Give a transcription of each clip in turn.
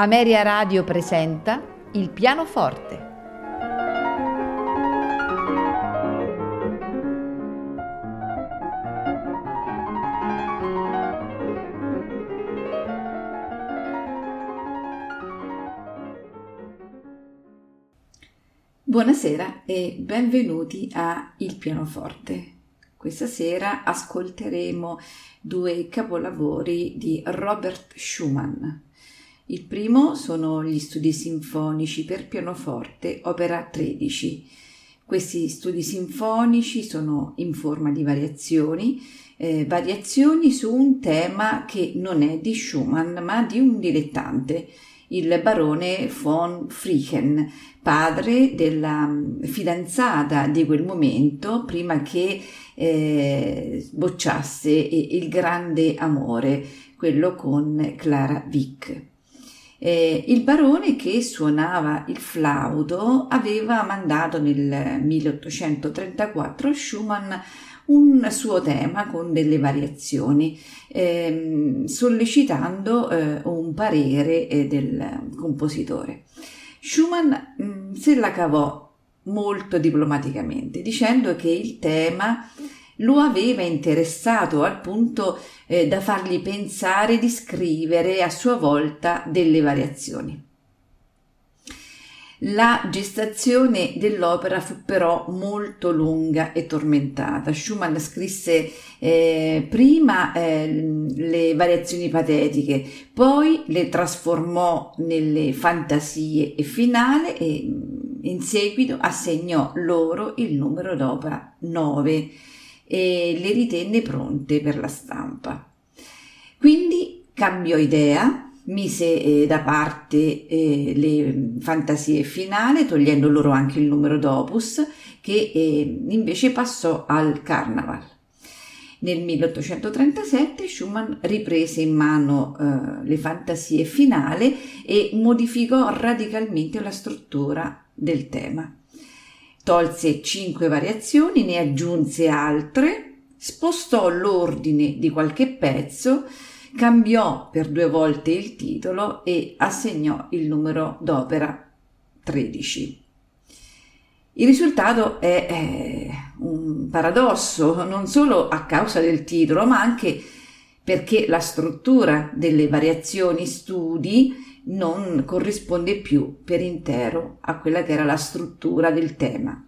Ameria Radio presenta Il pianoforte. Buonasera e benvenuti a Il pianoforte. Questa sera ascolteremo due capolavori di Robert Schumann. Il primo sono gli studi sinfonici per pianoforte, opera 13. Questi studi sinfonici sono in forma di variazioni, eh, variazioni su un tema che non è di Schumann ma di un dilettante, il barone von Frichen, padre della mm, fidanzata di quel momento prima che eh, bocciasse il grande amore, quello con Clara Wick. Eh, il barone che suonava il flauto aveva mandato nel 1834 a Schumann un suo tema con delle variazioni, ehm, sollecitando eh, un parere eh, del compositore. Schumann mh, mm, se la cavò molto diplomaticamente, dicendo che il tema lo aveva interessato al punto eh, da fargli pensare di scrivere a sua volta delle variazioni. La gestazione dell'opera fu però molto lunga e tormentata. Schumann scrisse eh, prima eh, le variazioni patetiche, poi le trasformò nelle fantasie e finale e in seguito assegnò loro il numero d'opera 9 e le ritenne pronte per la stampa. Quindi cambiò idea mise eh, da parte eh, le fantasie finali, togliendo loro anche il numero d'opus, che eh, invece passò al Carnaval. Nel 1837 Schumann riprese in mano le fantasie finali e modificò radicalmente la struttura del tema. Tolse cinque variazioni, ne aggiunse altre, spostò l'ordine di qualche pezzo, cambiò per due volte il titolo e assegnò il numero d'opera 13. Il risultato è, è un paradosso, non solo a causa del titolo, ma anche perché la struttura delle variazioni studi non corrisponde più per intero a quella che era la struttura del tema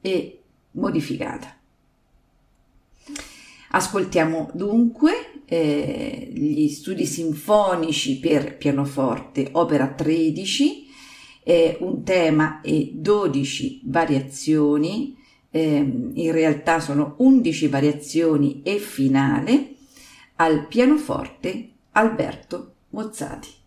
e modificata. Ascoltiamo dunque eh, gli studi sinfonici per pianoforte, opera 13, eh, un tema e 12 variazioni, eh, in realtà sono 11 variazioni e finale, al pianoforte Alberto Mozzati.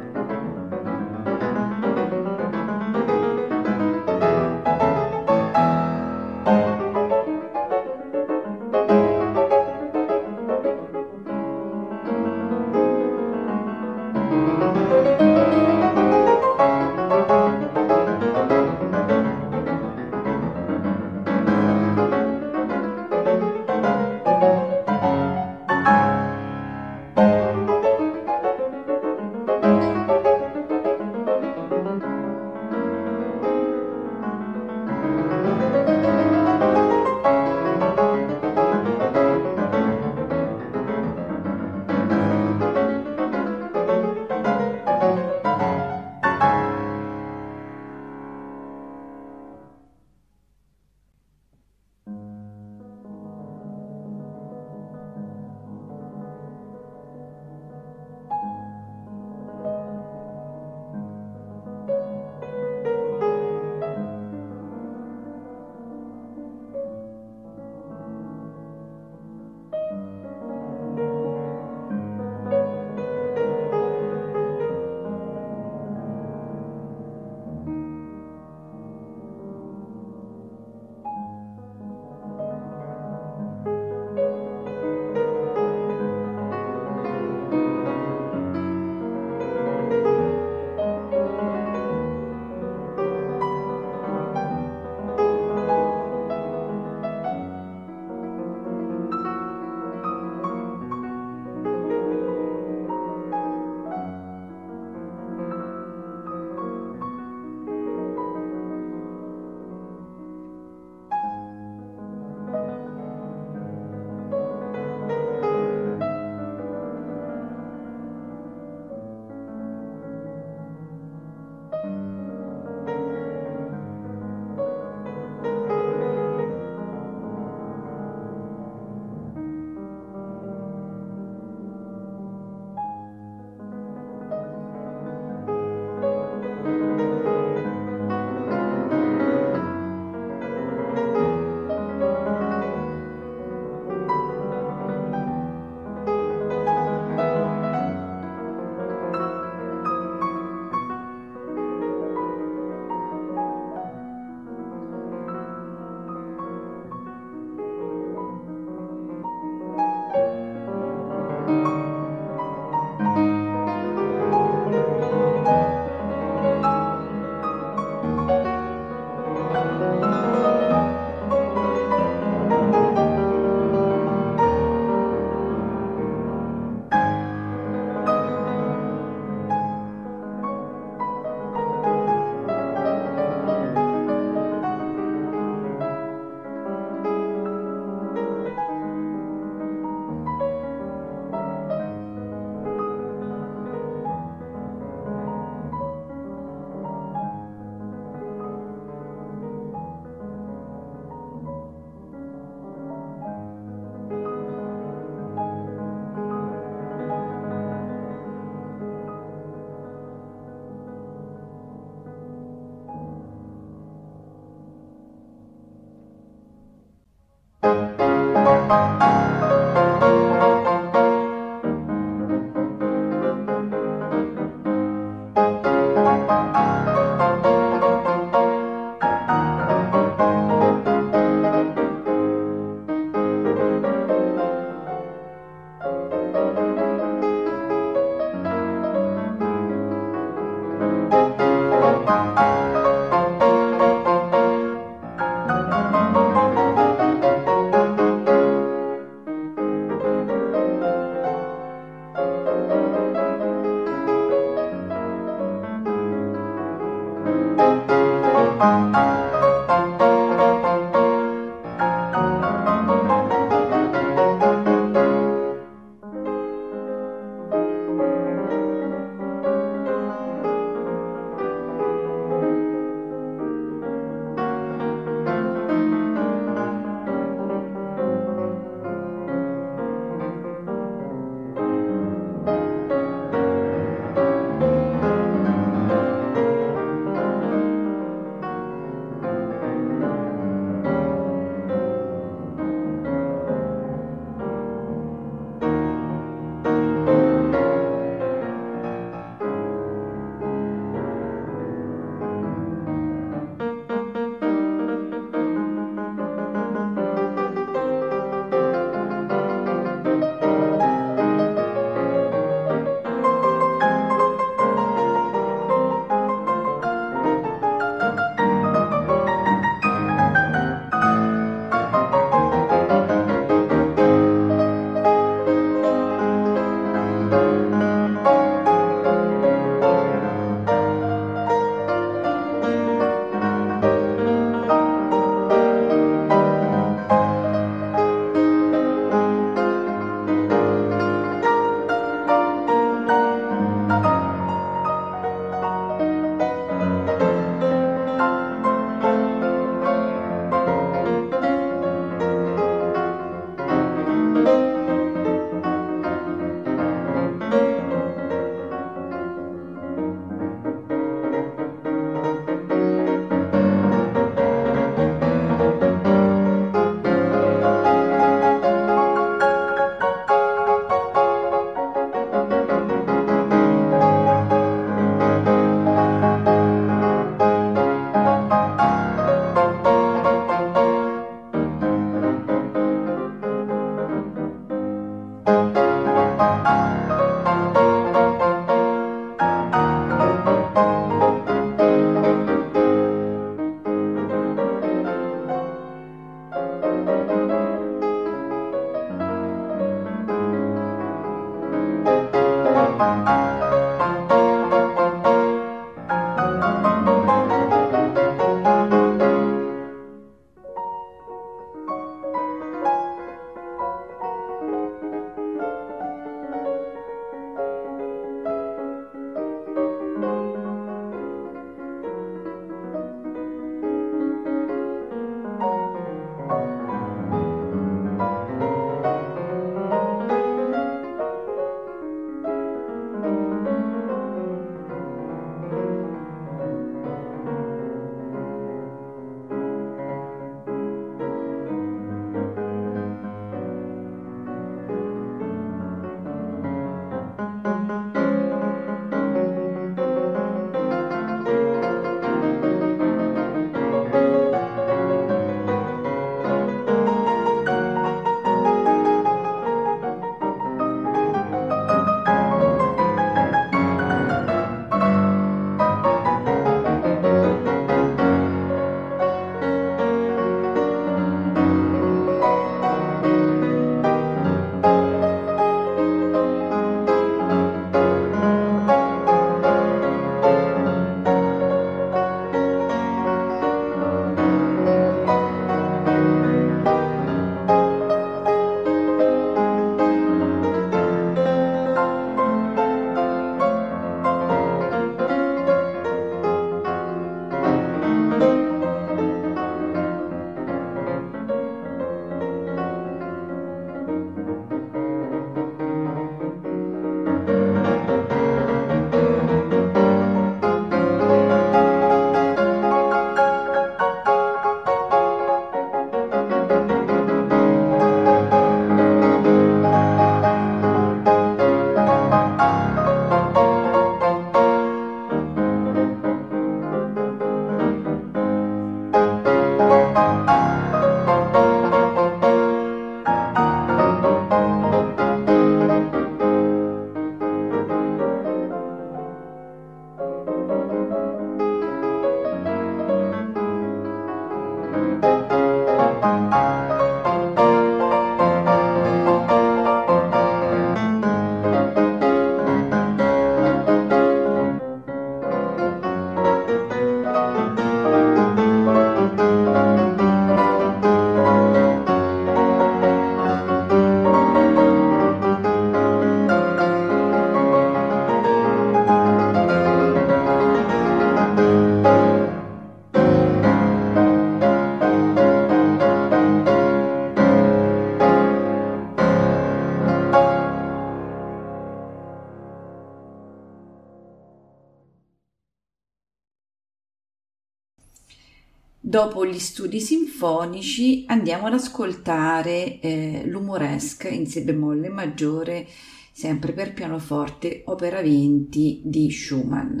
Dopo gli studi sinfonici andiamo ad ascoltare eh, l'umoresque in si bemolle maggiore, sempre per pianoforte, opera 20 di Schumann.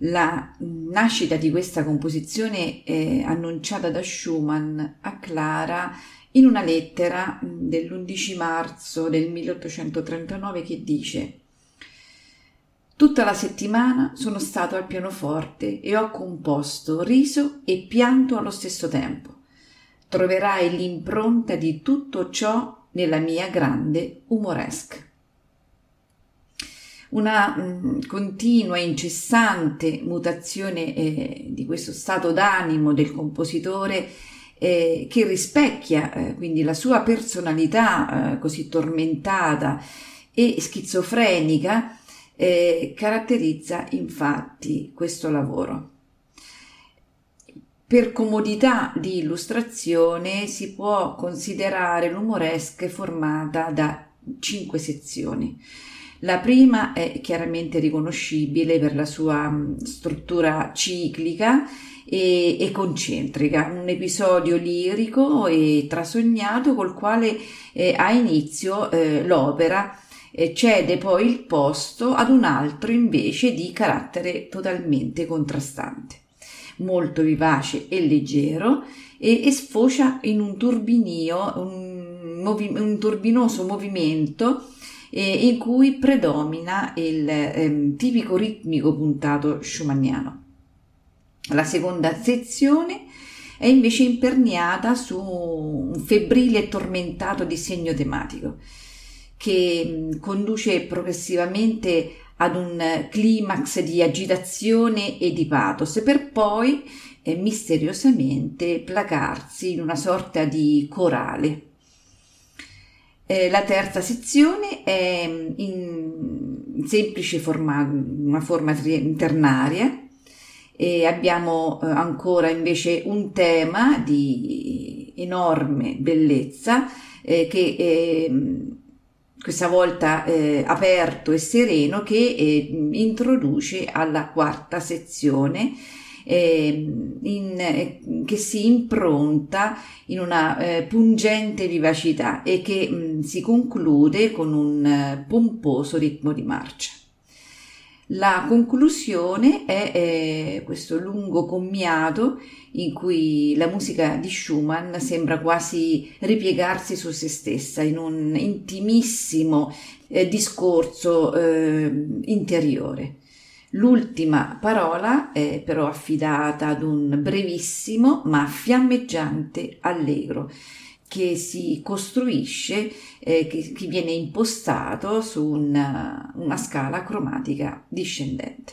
La nascita di questa composizione è annunciata da Schumann a Clara in una lettera dell'11 marzo del 1839 che dice Tutta la settimana sono stato al pianoforte e ho composto, riso e pianto allo stesso tempo. Troverai l'impronta di tutto ciò nella mia grande umoresque. Una mh, mm, continua e incessante mutazione eh, di questo stato d'animo del compositore eh, che rispecchia eh, quindi la sua personalità eh, così tormentata e schizofrenica eh, caratterizza infatti questo lavoro. Per comodità di illustrazione si può considerare l'umoresque formata da cinque sezioni. La prima è chiaramente riconoscibile per la sua mm, struttura ciclica e, e, concentrica, un episodio lirico e trasognato col quale eh, ha inizio eh, l'opera cede poi il posto ad un altro invece di carattere totalmente contrastante, molto vivace e leggero e, e sfocia in un turbinio, un, movi, un turbinoso movimento eh, in cui predomina il eh, tipico ritmico puntato schumanniano. La seconda sezione è invece imperniata su un febbrile e tormentato disegno tematico che conduce progressivamente ad un climax di agitazione e di pathos per poi eh, misteriosamente placarsi in una sorta di corale. Eh, la terza sezione è in semplice forma, una forma ternaria e abbiamo eh, ancora invece un tema di enorme bellezza eh, che eh, questa volta eh, aperto e sereno, che eh, introduce alla quarta sezione ehm, in, eh, che si impronta in una eh, pungente vivacità e che mh, mm, si conclude con un eh, pomposo ritmo di marcia. La conclusione è eh, questo lungo commiato in cui la musica di Schumann sembra quasi ripiegarsi su se stessa in un intimissimo eh, discorso eh, interiore. L'ultima parola è però affidata ad un brevissimo ma fiammeggiante allegro che si costruisce, eh, che, che, viene impostato su una, una scala cromatica discendente.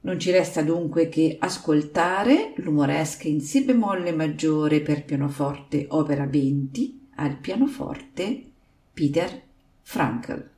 Non ci resta dunque che ascoltare l'umoresque in Si bemolle maggiore per pianoforte opera 20 al pianoforte Peter Frankl.